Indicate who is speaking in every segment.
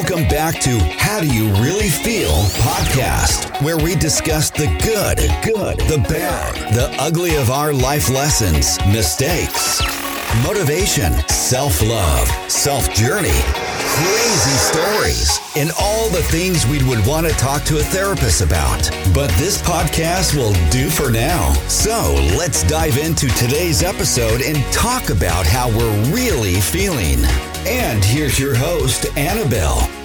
Speaker 1: Welcome back to How Do You Really Feel podcast, where we discuss the good, good, the bad, the ugly of our life lessons, mistakes, motivation, self love, self journey, crazy stories, and all the things we would want to talk to a therapist about. But this podcast will do for now. So let's dive into today's episode and talk about how we're really feeling. And here's your host, Annabelle.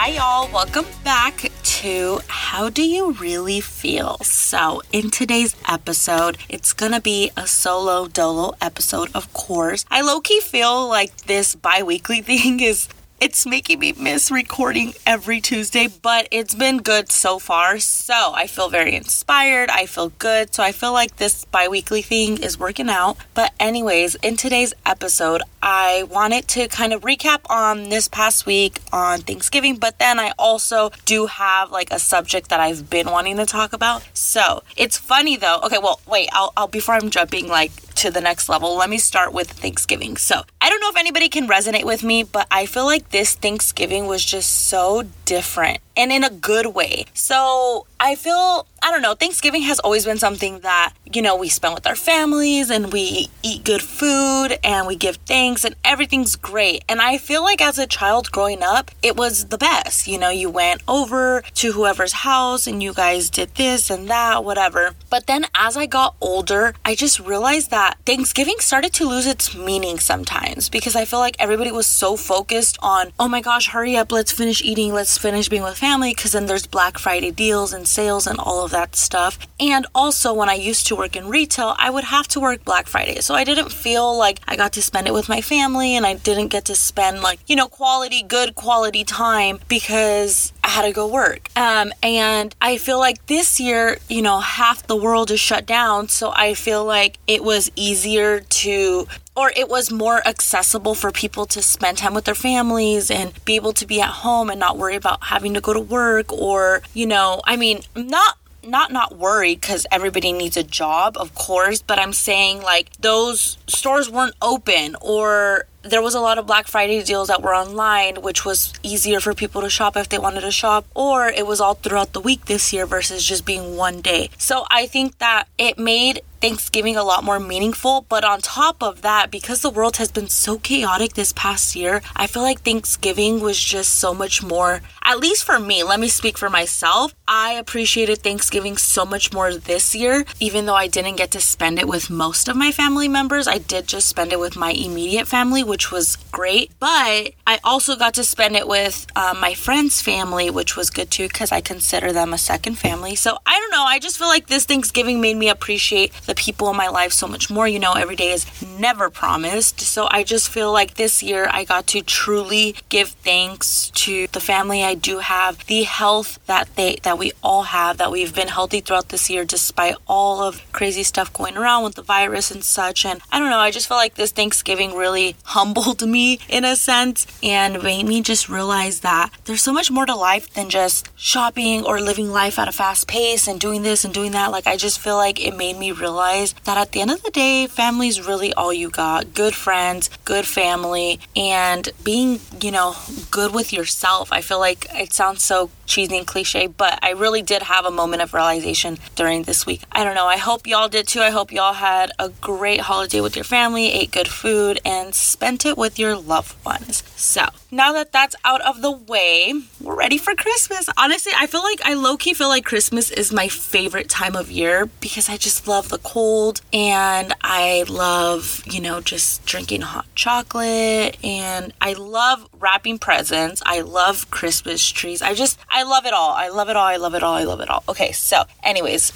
Speaker 2: Hi, y'all. Welcome back to How Do You Really Feel? So, in today's episode, it's gonna be a solo dolo episode, of course. I low key feel like this bi weekly thing is it's making me miss recording every Tuesday, but it's been good so far. So I feel very inspired. I feel good. So I feel like this bi weekly thing is working out. But, anyways, in today's episode, I wanted to kind of recap on this past week on Thanksgiving, but then I also do have like a subject that I've been wanting to talk about. So it's funny though. Okay, well, wait, I'll, I'll before I'm jumping like to the next level, let me start with Thanksgiving. So, I don't know if anybody can resonate with me, but I feel like this Thanksgiving was just so different and in a good way. So, I feel, I don't know, Thanksgiving has always been something that, you know, we spend with our families and we eat good food and we give thanks and everything's great. And I feel like as a child growing up, it was the best. You know, you went over to whoever's house and you guys did this and that, whatever. But then as I got older, I just realized that Thanksgiving started to lose its meaning sometimes because I feel like everybody was so focused on, oh my gosh, hurry up, let's finish eating, let's finish being with family because then there's Black Friday deals and sales and all of that stuff. And also, when I used to work in retail, I would have to work Black Friday. So I didn't feel like I got to spend it with my family and I didn't get to spend, like, you know, quality, good quality time because I had to go work. Um, and I feel like this year, you know, half the world is shut down. So I feel like it was easier to or it was more accessible for people to spend time with their families and be able to be at home and not worry about having to go to work or you know i mean not not not worried because everybody needs a job of course but i'm saying like those stores weren't open or there was a lot of Black Friday deals that were online, which was easier for people to shop if they wanted to shop, or it was all throughout the week this year versus just being one day. So I think that it made Thanksgiving a lot more meaningful. But on top of that, because the world has been so chaotic this past year, I feel like Thanksgiving was just so much more, at least for me, let me speak for myself. I appreciated Thanksgiving so much more this year, even though I didn't get to spend it with most of my family members. I did just spend it with my immediate family, which was great. But I also got to spend it with uh, my friend's family, which was good too, because I consider them a second family. So I don't know. I just feel like this Thanksgiving made me appreciate the people in my life so much more. You know, every day is never promised. So I just feel like this year I got to truly give thanks to the family I do have, the health that they that we all have, that we've been healthy throughout this year despite all of crazy stuff going around with the virus and such. And I don't know, I just feel like this Thanksgiving really humbled me in a sense and made me just realize that there's so much more to life than just shopping or living life at a fast pace and doing this and doing that. Like I just feel like it made me realize realize that at the end of the day, family is really all you got. Good friends, good family, and being, you know, good with yourself. I feel like it sounds so cheesy and cliche, but I really did have a moment of realization during this week. I don't know. I hope y'all did too. I hope y'all had a great holiday with your family, ate good food, and spent it with your loved ones. So, now that that's out of the way, we're ready for Christmas. Honestly, I feel like I low key feel like Christmas is my favorite time of year because I just love the cold and I love, you know, just drinking hot chocolate and I love wrapping presents. I love Christmas trees. I just, I love it all. I love it all. I love it all. I love it all. Okay, so, anyways,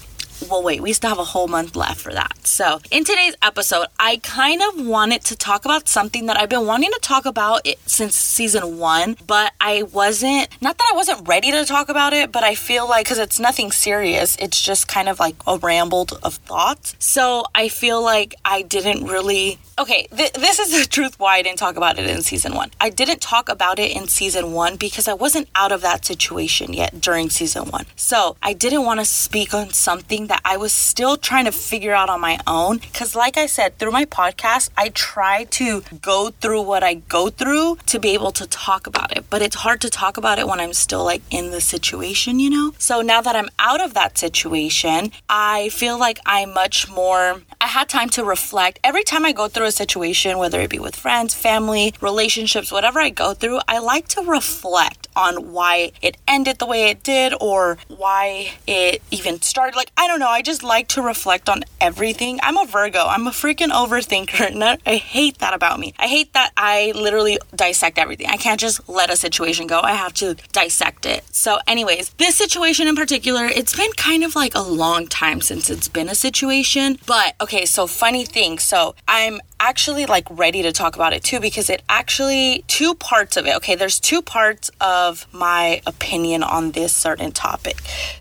Speaker 2: well, wait, we still have a whole month left for that. So, in today's episode, I kind of wanted to talk about something that I've been wanting to talk about since season one, but I wasn't, not that I wasn't ready to talk about it, but I feel like, because it's nothing serious, it's just kind of like a rambled of thoughts. So, I feel like I didn't really okay, th- this is the truth why I didn't talk about it in season one. I didn't talk about it in season one because I wasn't out of that situation yet during season one. So I didn't want to speak on something that I was still trying to figure out on my own. Because, like I said, through my podcast, I try to go through what I go through to be able to talk about it. But it's hard to talk about it when I'm still like in the situation, you know? So now that I'm out of that situation, I feel like I'm much more, I had time to reflect. Every time I go through a situation, whether it be with friends, family, relationships, whatever I go through, I like to reflect on why it ended the way it did or why it even started. Like, I don't know. I just like to reflect on everything. I'm a Virgo. I'm a freaking overthinker. And I hate that about me. I hate that I literally dissect everything. I can't just let a situation go. I have to dissect it. So, anyways, this situation in particular, it's been kind of like a long time since it's been a situation. But okay, so funny thing. So, I'm actually like ready to talk about it too because it actually two parts of it. Okay, there's two parts of my opinion on this certain topic.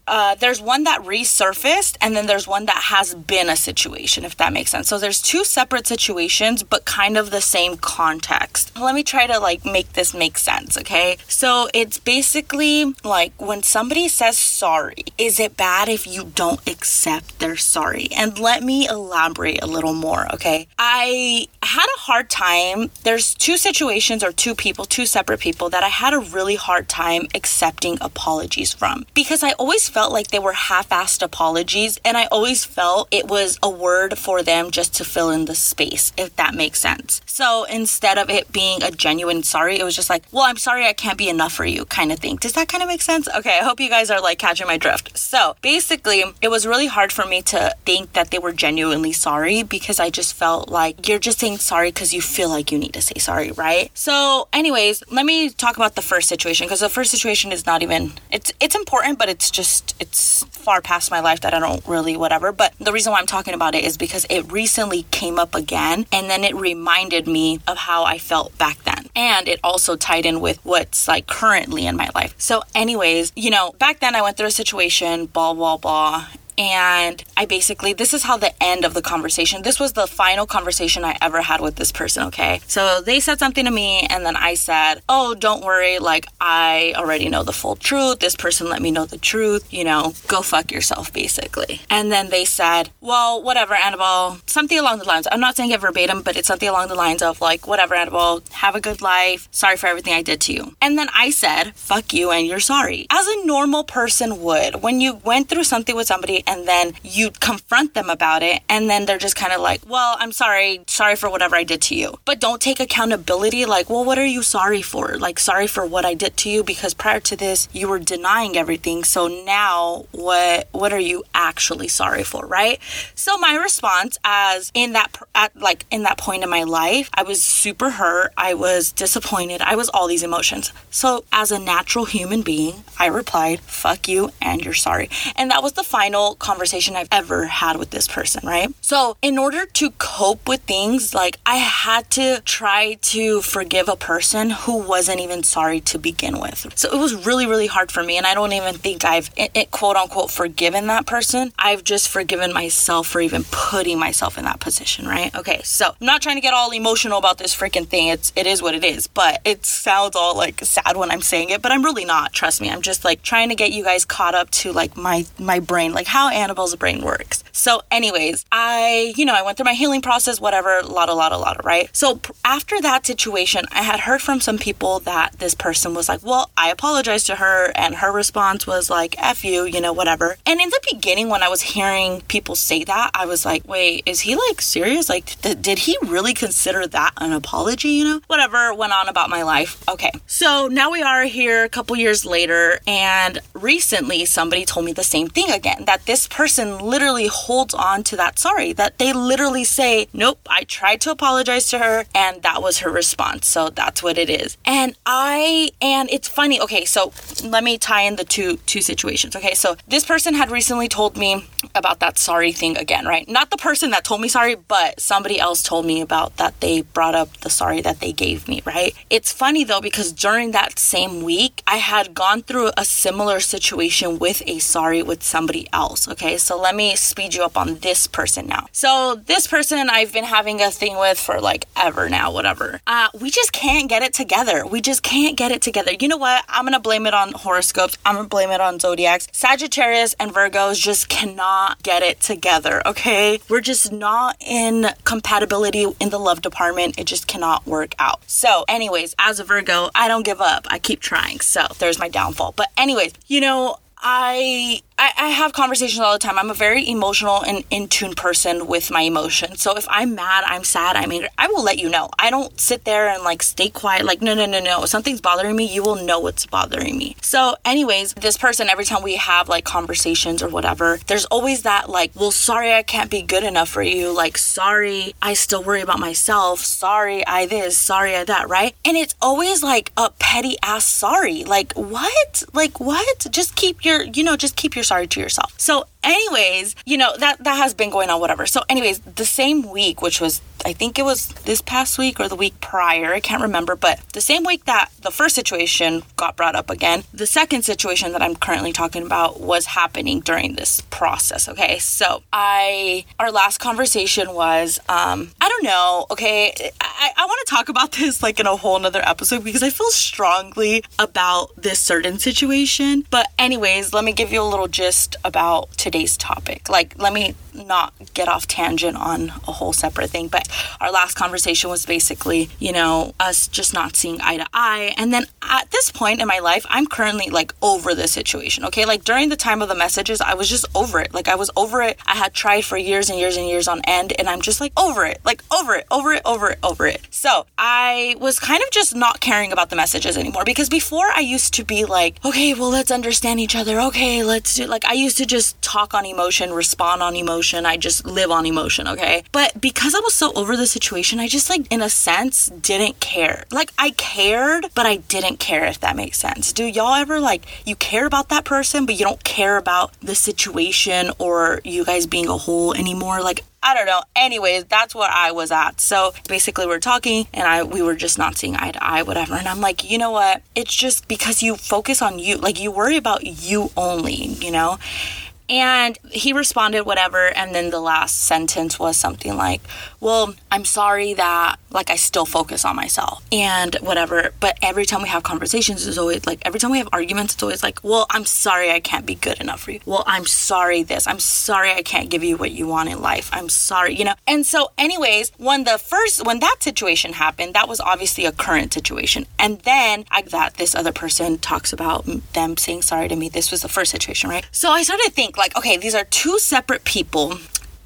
Speaker 2: Uh, there's one that resurfaced, and then there's one that has been a situation, if that makes sense. So there's two separate situations, but kind of the same context. Let me try to like make this make sense. Okay, so it's basically like when somebody says sorry, is it bad if you don't accept their sorry? And let me elaborate a little more. Okay, I had a hard time. There's two situations or two people, two separate people that I had a really hard time accepting apologies from because I always felt like they were half assed apologies and I always felt it was a word for them just to fill in the space, if that makes sense. So instead of it being a genuine sorry, it was just like, well, I'm sorry I can't be enough for you kind of thing. Does that kind of make sense? Okay, I hope you guys are like catching my drift. So basically, it was really hard for me to think that they were genuinely sorry because I just felt like you're just saying sorry because you feel like you need to say sorry, right? So, anyways, let me talk about the first situation because the first situation is not even it's it's important, but it's just it's far past my life that I don't really whatever. But the reason why I'm talking about it is because it recently came up again and then it reminded me of how I felt back then. And it also tied in with what's like currently in my life. So, anyways, you know, back then I went through a situation, blah, blah, blah. And I basically, this is how the end of the conversation, this was the final conversation I ever had with this person, okay? So they said something to me, and then I said, Oh, don't worry, like, I already know the full truth. This person let me know the truth, you know, go fuck yourself, basically. And then they said, Well, whatever, Annabelle, something along the lines, I'm not saying it verbatim, but it's something along the lines of, like, whatever, Annabelle, have a good life. Sorry for everything I did to you. And then I said, Fuck you, and you're sorry. As a normal person would, when you went through something with somebody and then you confront them about it and then they're just kind of like, "Well, I'm sorry. Sorry for whatever I did to you." But don't take accountability like, "Well, what are you sorry for?" Like, "Sorry for what I did to you because prior to this, you were denying everything. So now what what are you actually sorry for?" Right? So my response as in that at like in that point in my life, I was super hurt, I was disappointed, I was all these emotions. So as a natural human being, I replied, "Fuck you and you're sorry." And that was the final conversation I've ever had with this person, right? So, in order to cope with things, like I had to try to forgive a person who wasn't even sorry to begin with. So, it was really, really hard for me. And I don't even think I've, eh, eh, it, it, quote unquote, forgiven that person. I've just forgiven myself for even putting myself in that position, right? Okay, so I'm not trying to get all emotional about this freaking thing. It's, it is what it is, but it sounds all like sad when I'm saying it, but I'm really not. Trust me. I'm just like trying to get you guys caught up to like my, my brain, like how Annabelle's brain works. So, anyways, I, you know, I went through my healing process, whatever, lotta, lotta, lotta, right? So, after that situation, I had heard from some people that this person was like, well, I apologized to her, and her response was like, F you, you know, whatever. And in the beginning, when I was hearing people say that, I was like, wait, is he like serious? Like, th- did he really consider that an apology, you know? Whatever, went on about my life. Okay. So, now we are here a couple years later, and recently somebody told me the same thing again that this person literally holds on to that sorry, that they literally say, Nope, I tried to apologize to her, and that was her response. So that's what it is. And I, and it's funny. Okay, so let me tie in the two two situations. Okay, so this person had recently told me about that sorry thing again, right? Not the person that told me sorry, but somebody else told me about that they brought up the sorry that they gave me, right? It's funny though, because during that same week, I had gone through a similar situation with a sorry with somebody else. Okay, so let me speed you up on this person now. So this person I've been having a thing with for like ever now, whatever. Uh, we just can't get it together. We just can't get it together. You know what? I'm gonna blame it on horoscopes. I'm gonna blame it on zodiacs. Sagittarius and Virgos just cannot not get it together, okay? We're just not in compatibility in the love department. It just cannot work out. So, anyways, as a Virgo, I don't give up. I keep trying. So, there's my downfall. But, anyways, you know, I I, I, have conversations all the time. I'm a very emotional and in tune person with my emotions. So if I'm mad, I'm sad, I'm angry, I will let you know. I don't sit there and like stay quiet, like, no, no, no, no. Something's bothering me, you will know what's bothering me. So, anyways, this person, every time we have like conversations or whatever, there's always that like, well, sorry, I can't be good enough for you. Like, sorry, I still worry about myself. Sorry, I this, sorry, I that, right? And it's always like a petty ass sorry. Like, what? Like, what? Just keep your, you know, just keep your sorry to yourself. So, anyways, you know, that that has been going on whatever. So, anyways, the same week, which was I think it was this past week or the week prior, I can't remember, but the same week that the first situation got brought up again, the second situation that I'm currently talking about was happening during this process. Okay. So I, our last conversation was, um, I don't know. Okay. I, I want to talk about this like in a whole nother episode because I feel strongly about this certain situation. But, anyways, let me give you a little gist about today's topic. Like, let me not get off tangent on a whole separate thing, but our last conversation was basically, you know, us just not seeing eye to eye. And then at this point in my life, I'm currently like over the situation. Okay. Like during the time of the messages, I was just over it. Like I was over it. I had tried for years and years and years on end, and I'm just like over it, like over it, over it, over it, over it. So I was kind of just not caring about the messages anymore because before I used to be like, okay, well, let's understand each other. Okay, let's do like I used to just talk on emotion, respond on emotion. I just live on emotion. Okay. But because I was so over the situation, I just like, in a sense, didn't care. Like I cared, but I didn't care if that makes sense. Do y'all ever like, you care about that person, but you don't care about the situation or you guys being a whole anymore? Like, I don't know. Anyways, that's what I was at. So basically, we are talking, and I we were just not seeing eye to eye, whatever. And I'm like, you know what? It's just because you focus on you, like you worry about you only, you know. And he responded, whatever. And then the last sentence was something like, Well, I'm sorry that, like, I still focus on myself and whatever. But every time we have conversations, it's always like, every time we have arguments, it's always like, Well, I'm sorry I can't be good enough for you. Well, I'm sorry this. I'm sorry I can't give you what you want in life. I'm sorry, you know? And so, anyways, when the first, when that situation happened, that was obviously a current situation. And then I, that this other person talks about them saying sorry to me. This was the first situation, right? So I started to think, like, okay, these are two separate people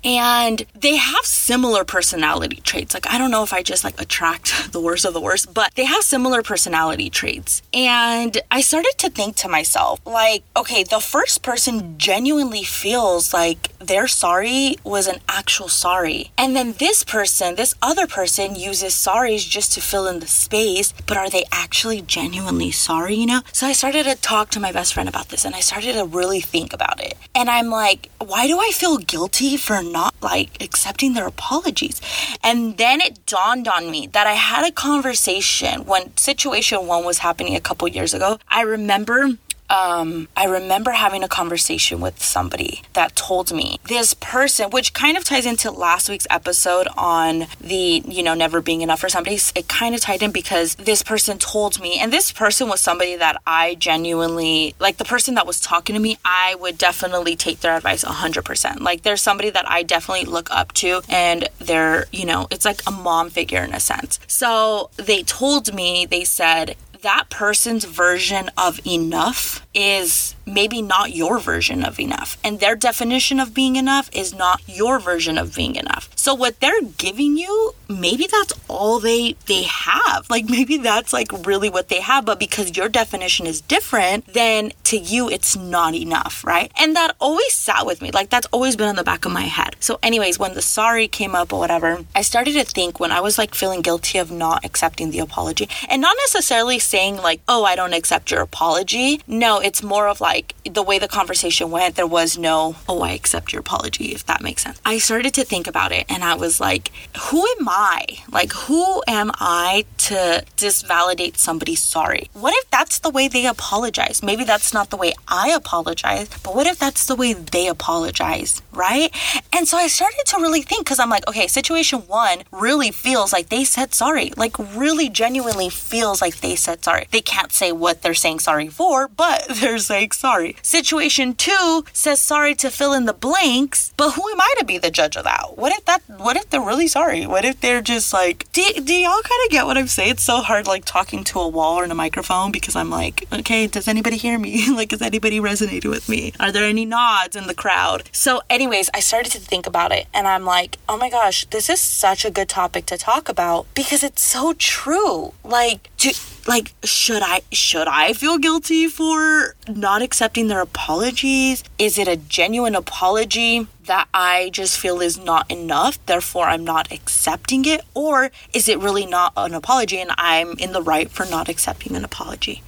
Speaker 2: and they have similar personality traits. Like, I don't know if I just like attract the worst of the worst, but they have similar personality traits. And I started to think to myself, like, okay, the first person genuinely feels like their sorry was an actual sorry. And then this person, this other person uses sorries just to fill in the space, but are they actually genuinely sorry, you know? So I started to talk to my best friend about this and I started to really think about it. And I'm like, why do I feel guilty for not like accepting their apologies. And then it dawned on me that I had a conversation when situation one was happening a couple years ago. I remember um, I remember having a conversation with somebody that told me this person, which kind of ties into last week's episode on the, you know, never being enough for somebody. It kind of tied in because this person told me, and this person was somebody that I genuinely, like the person that was talking to me, I would definitely take their advice 100%. Like there's somebody that I definitely look up to, and they're, you know, it's like a mom figure in a sense. So they told me, they said, that person's version of enough is maybe not your version of enough. And their definition of being enough is not your version of being enough. So what they're giving you, maybe that's all they they have. Like maybe that's like really what they have, but because your definition is different, then to you it's not enough, right? And that always sat with me. Like that's always been on the back of my head. So anyways, when the sorry came up or whatever, I started to think when I was like feeling guilty of not accepting the apology and not necessarily saying like, "Oh, I don't accept your apology." No, it's more of like the way the conversation went, there was no, oh, I accept your apology, if that makes sense. I started to think about it and I was like, who am I? Like, who am I to disvalidate somebody's sorry. What if that's the way they apologize? Maybe that's not the way I apologize, but what if that's the way they apologize, right? And so I started to really think because I'm like, okay, situation one really feels like they said sorry, like really genuinely feels like they said sorry. They can't say what they're saying sorry for, but they're saying sorry. Situation two says sorry to fill in the blanks, but who am I to be the judge of that? What if that, what if they're really sorry? What if they're just like, do, do y'all kind of get what I'm saying? It's so hard like talking to a wall or in a microphone because I'm like, okay, does anybody hear me? like, is anybody resonating with me? Are there any nods in the crowd? So, anyways, I started to think about it and I'm like, oh my gosh, this is such a good topic to talk about because it's so true. Like, do, like should I should I feel guilty for not accepting their apologies? Is it a genuine apology that I just feel is not enough, therefore I'm not accepting it? Or is it really not an apology and I'm in the right for not accepting an apology?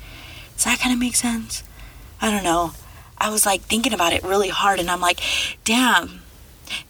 Speaker 2: Does that kind of make sense? I don't know. I was like thinking about it really hard and I'm like, damn,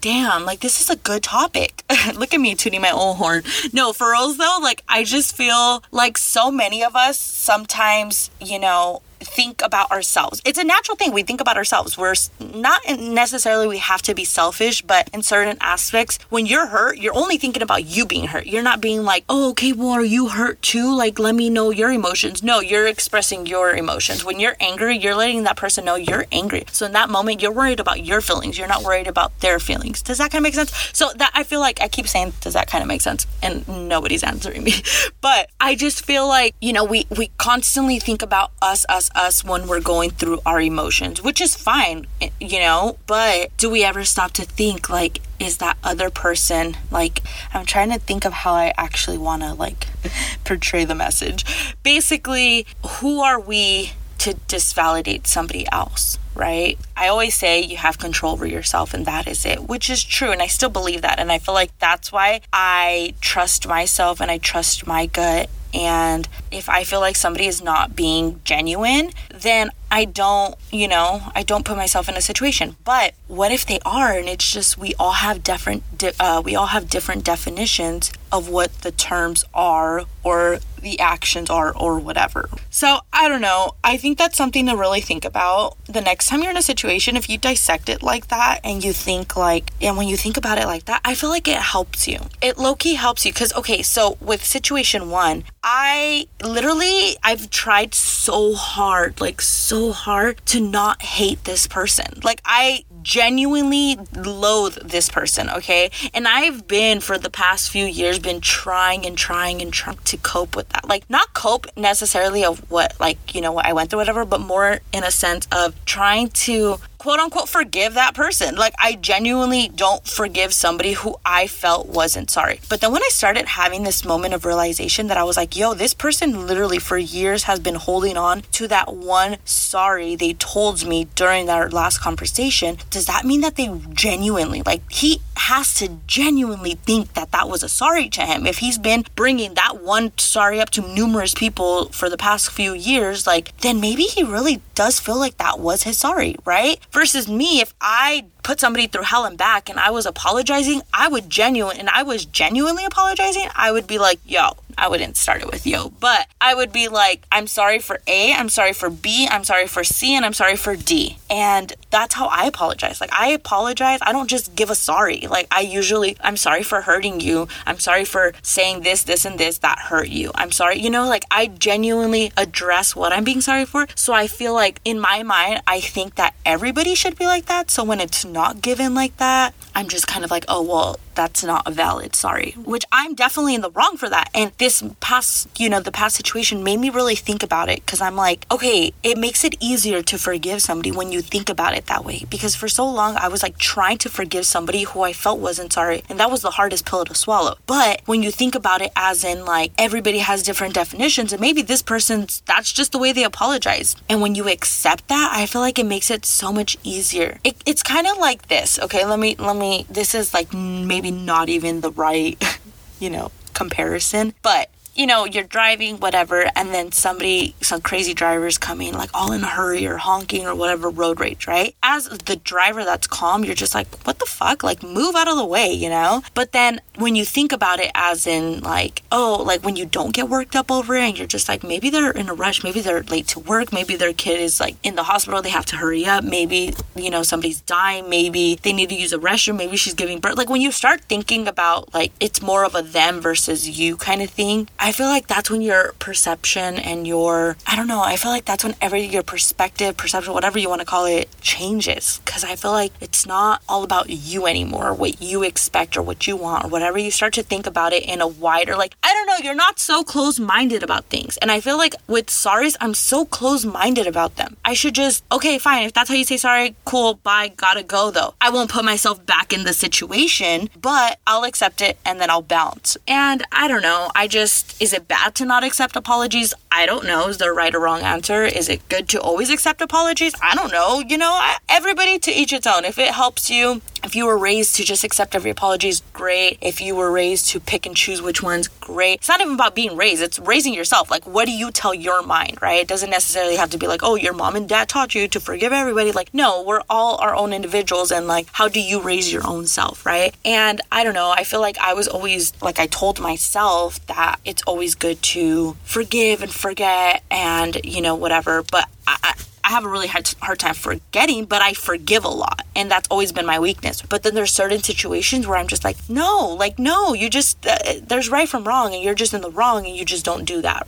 Speaker 2: damn, like this is a good topic. Look at me tuning my own horn. No, for reals though, like I just feel like so many of us sometimes, you know, think about ourselves. It's a natural thing. We think about ourselves. We're not necessarily we have to be selfish, but in certain aspects, when you're hurt, you're only thinking about you being hurt. You're not being like, "Oh, okay, well, are you hurt too? Like, let me know your emotions." No, you're expressing your emotions. When you're angry, you're letting that person know you're angry. So in that moment, you're worried about your feelings. You're not worried about their feelings. Does that kind of make sense? So that I feel like I keep saying, "Does that kind of make sense?" and nobody's answering me. But I just feel like, you know, we we constantly think about us us us when we're going through our emotions, which is fine, eh, you know, but do we ever stop to think like is that other person like I'm trying to think of how I actually want to like portray the message. Basically, who are we to disvalidate somebody else? right? I always say you have control over yourself and that is it, which is true. And I still believe that. And I feel like that's why I trust myself and I trust my gut and if I feel like somebody is not being genuine, then I don't, you know, I don't put myself in a situation. But what if they are and it's just we all have different uh, we all have different definitions of what the terms are or the actions are or whatever. So, I don't know. I think that's something to really think about the next time you're in a situation if you dissect it like that and you think like and when you think about it like that, I feel like it helps you. It low key helps you cuz okay, so with situation 1, I literally I've tried so hard, like so hard to not hate this person. Like I genuinely loathe this person, okay? And I've been for the past few years been trying and trying and trying to cope with that. Like not cope necessarily of what like, you know, what I went through whatever, but more in a sense of trying to quote unquote forgive that person. Like I genuinely don't forgive somebody who I felt wasn't sorry. But then when I started having this moment of realization that I was like, yo, this person literally for years has been holding on to that one sorry they told me during our last conversation, does that mean that they genuinely, like he has to genuinely think that that was a sorry to him. If he's been bringing that one sorry up to numerous people for the past few years, like then maybe he really does feel like that was his sorry, right? Versus me, if I put somebody through hell and back and I was apologizing, I would genuine and I was genuinely apologizing, I would be like, yo, I wouldn't start it with yo, but I would be like, I'm sorry for A, I'm sorry for B, I'm sorry for C, and I'm sorry for D. And that's how I apologize. Like, I apologize. I don't just give a sorry. Like, I usually, I'm sorry for hurting you. I'm sorry for saying this, this, and this that hurt you. I'm sorry. You know, like, I genuinely address what I'm being sorry for. So I feel like in my mind, I think that everybody should be like that. So when it's not given like that, I'm just kind of like, oh, well, that's not a valid sorry, which I'm definitely in the wrong for that. And this past, you know, the past situation made me really think about it because I'm like, okay, it makes it easier to forgive somebody when you think about it that way. Because for so long, I was like trying to forgive somebody who I felt wasn't sorry. And that was the hardest pill to swallow. But when you think about it as in like everybody has different definitions, and maybe this person's, that's just the way they apologize. And when you accept that, I feel like it makes it so much easier. It, it's kind of like this, okay? Let me, let me, this is like maybe maybe not even the right, you know, comparison. But you know, you're driving, whatever, and then somebody, some crazy drivers coming, like all in a hurry or honking or whatever, road rage, right? As the driver that's calm, you're just like, what the fuck? Like, move out of the way, you know? But then when you think about it as in, like, oh, like when you don't get worked up over it and you're just like, maybe they're in a rush, maybe they're late to work, maybe their kid is like in the hospital, they have to hurry up, maybe, you know, somebody's dying, maybe they need to use a restroom, maybe she's giving birth. Like, when you start thinking about like it's more of a them versus you kind of thing, feel like that's when your perception and your, I don't know, I feel like that's when every your perspective, perception, whatever you want to call it, changes. Cause I feel like it's not all about you anymore, what you expect or what you want or whatever. You start to think about it in a wider, like, I don't know, you're not so close minded about things. And I feel like with sorries, I'm so close minded about them. I should just, okay, fine. If that's how you say sorry, cool, bye, gotta go though. I won't put myself back in the situation, but I'll accept it and then I'll bounce. And I don't know, I just, is it bad to not accept apologies? I don't know. Is there a right or wrong answer? Is it good to always accept apologies? I don't know. You know, everybody to each its own. If it helps you, if you were raised to just accept every apologies, great. If you were raised to pick and choose which ones, great. It's not even about being raised, it's raising yourself. Like, what do you tell your mind, right? It doesn't necessarily have to be like, oh, your mom and dad taught you to forgive everybody. Like, no, we're all our own individuals. And like, how do you raise your own self, right? And I don't know, I feel like I was always, like, I told myself that it's always good to forgive and forget and, you know, whatever. But I, I have a really hard, hard time forgetting, but I forgive a lot. And that's always been my weakness. But then there's certain situations where I'm just like, no, like, no, you just, uh, there's right from wrong and you're just in the wrong and you just don't do that.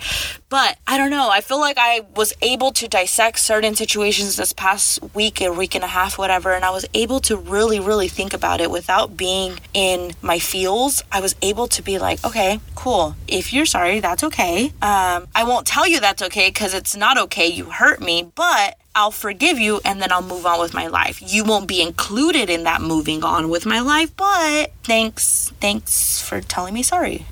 Speaker 2: But I don't know. I feel like I was able to dissect certain situations this past week, a week and a half, whatever. And I was able to really, really think about it without being in my feels. I was able to be like, okay, cool. If you're sorry, that's okay. Um, I won't tell you that's okay because it's not okay. You hurt me, but I'll forgive you and then I'll move on with my life. You won't be included in that moving on with my life, but thanks. Thanks for telling me sorry.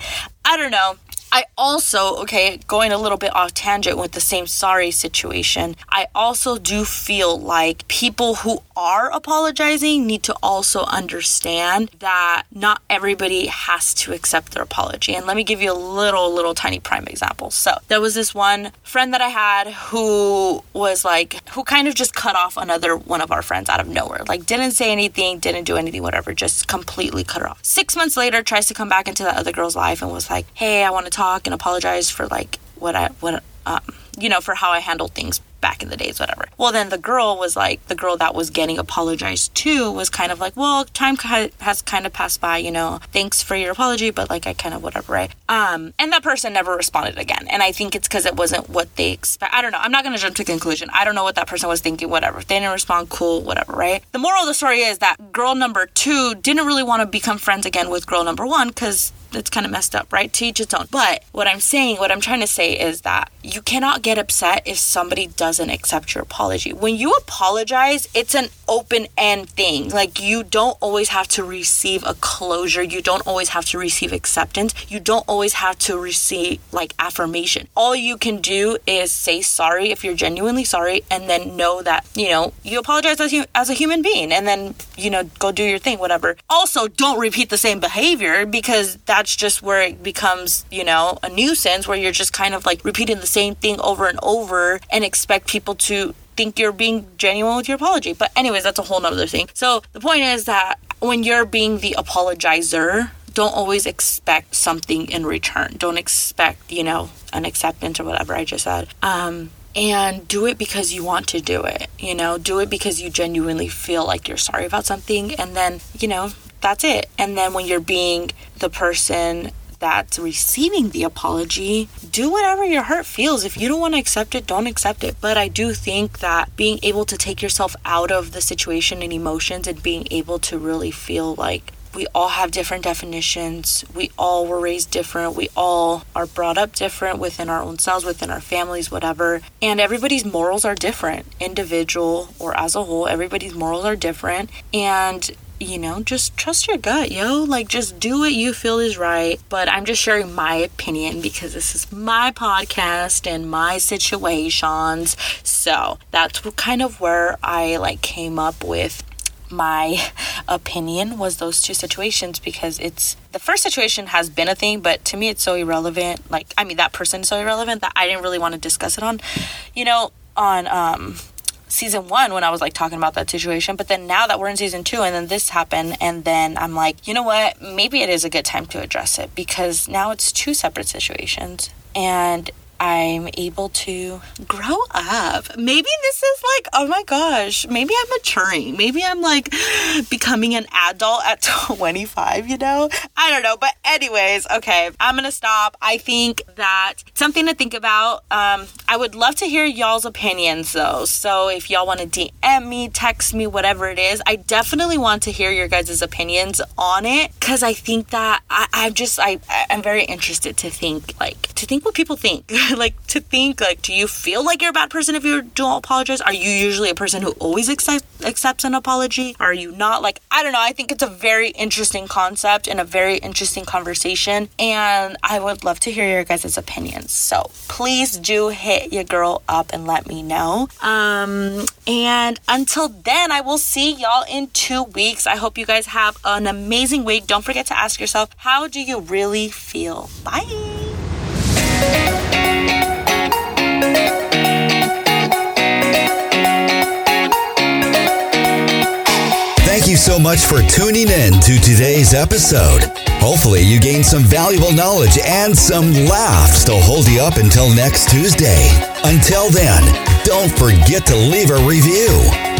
Speaker 2: I don't know. I also, okay, going a little bit off tangent with the same sorry situation, I also do feel like people who are apologizing need to also understand that not everybody has to accept their apology. And let me give you a little, little tiny prime example. So there was this one friend that I had who was like, who kind of just cut off another one of our friends out of nowhere. Like, didn't say anything, didn't do anything, whatever, just completely cut her off. Six months later, tries to come back into that other girl's life and was like, hey, I want to talk and apologize for like what I, what, um, you know, for how I handled things back in the days, whatever. Well, then the girl was like, the girl that was getting apologized to was kind of like, well, time has kind of passed by, you know, thanks for your apology, but like I kind of whatever, right? Um, and that person never responded again. And I think it's because it wasn't what they expect. I don't know. I'm not going to jump to conclusion. I don't know what that person was thinking, whatever. If they didn't respond, cool, whatever, right? The moral of the story is that girl number two didn't really want to become friends again with girl number one because it's kind of messed up, right? To each its own. But what I'm saying, what I'm trying to say is that you cannot get upset if somebody doesn't accept your apology. When you apologize, it's an open end thing. Like you don't always have to receive a closure. You don't always have to receive acceptance. You don't always have to receive like affirmation. All you can do is say sorry if you're genuinely sorry and then know that, you know, you apologize as, you, as a human being and then, you know, go do your thing, whatever. Also, don't repeat the same behavior because that's just where it becomes, you know, a nuisance where you're just kind of like repeating the same thing over and over and expect people to think you're being genuine with your apology. But, anyways, that's a whole nother thing. So, the point is that when you're being the apologizer, don't always expect something in return. Don't expect, you know, an acceptance or whatever I just said. Um, and do it because you want to do it. You know, do it because you genuinely feel like you're sorry about something. And then, you know, that's it. And then when you're being the person that's receiving the apology, do whatever your heart feels. If you don't want to accept it, don't accept it. But I do think that being able to take yourself out of the situation and emotions and being able to really feel like we all have different definitions. We all were raised different. We all are brought up different within our own selves, within our families, whatever. And everybody's morals are different, individual or as a whole. Everybody's morals are different. And you know, just trust your gut, yo. Like, just do what you feel is right. But I'm just sharing my opinion because this is my podcast and my situations. So that's kind of where I like came up with my opinion was those two situations because it's the first situation has been a thing, but to me it's so irrelevant. Like, I mean, that person is so irrelevant that I didn't really want to discuss it on, you know, on um season one when I was like talking about that situation. But then now that we're in season two and then this happened, and then I'm like, you know what? Maybe it is a good time to address it because now it's two separate situations. And I'm able to grow up. Maybe this is like, oh my gosh, maybe I'm maturing. Maybe I'm like becoming an adult at 25, you know? I don't know. But, anyways, okay, I'm gonna stop. I think that something to think about. Um, I would love to hear y'all's opinions though. So, if y'all wanna DM me, text me, whatever it is, I definitely want to hear your guys' opinions on it because I think that I, I'm just, I, I'm very interested to think, like, to think what people think. like to think like do you feel like you're a bad person if you don't apologize? Are you usually a person who always accept, accepts an apology? Are you not? Like i don't know. I think it's a very interesting concept and a very interesting conversation and i would love to hear your guys' opinions. So please do hit your girl up and let me know. Um and until then i will see y'all in two weeks. I hope you guys have an amazing week. Don't forget to ask yourself how do you really feel? Bye
Speaker 1: Thank you so much for tuning in to today's episode. Hopefully, you gained some valuable knowledge and some laughs to hold you up until next Tuesday. Until then, don't forget to leave a review,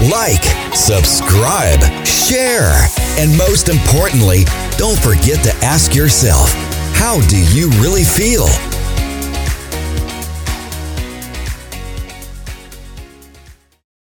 Speaker 1: like, subscribe, share, and most importantly, don't forget to ask yourself, how do you really feel?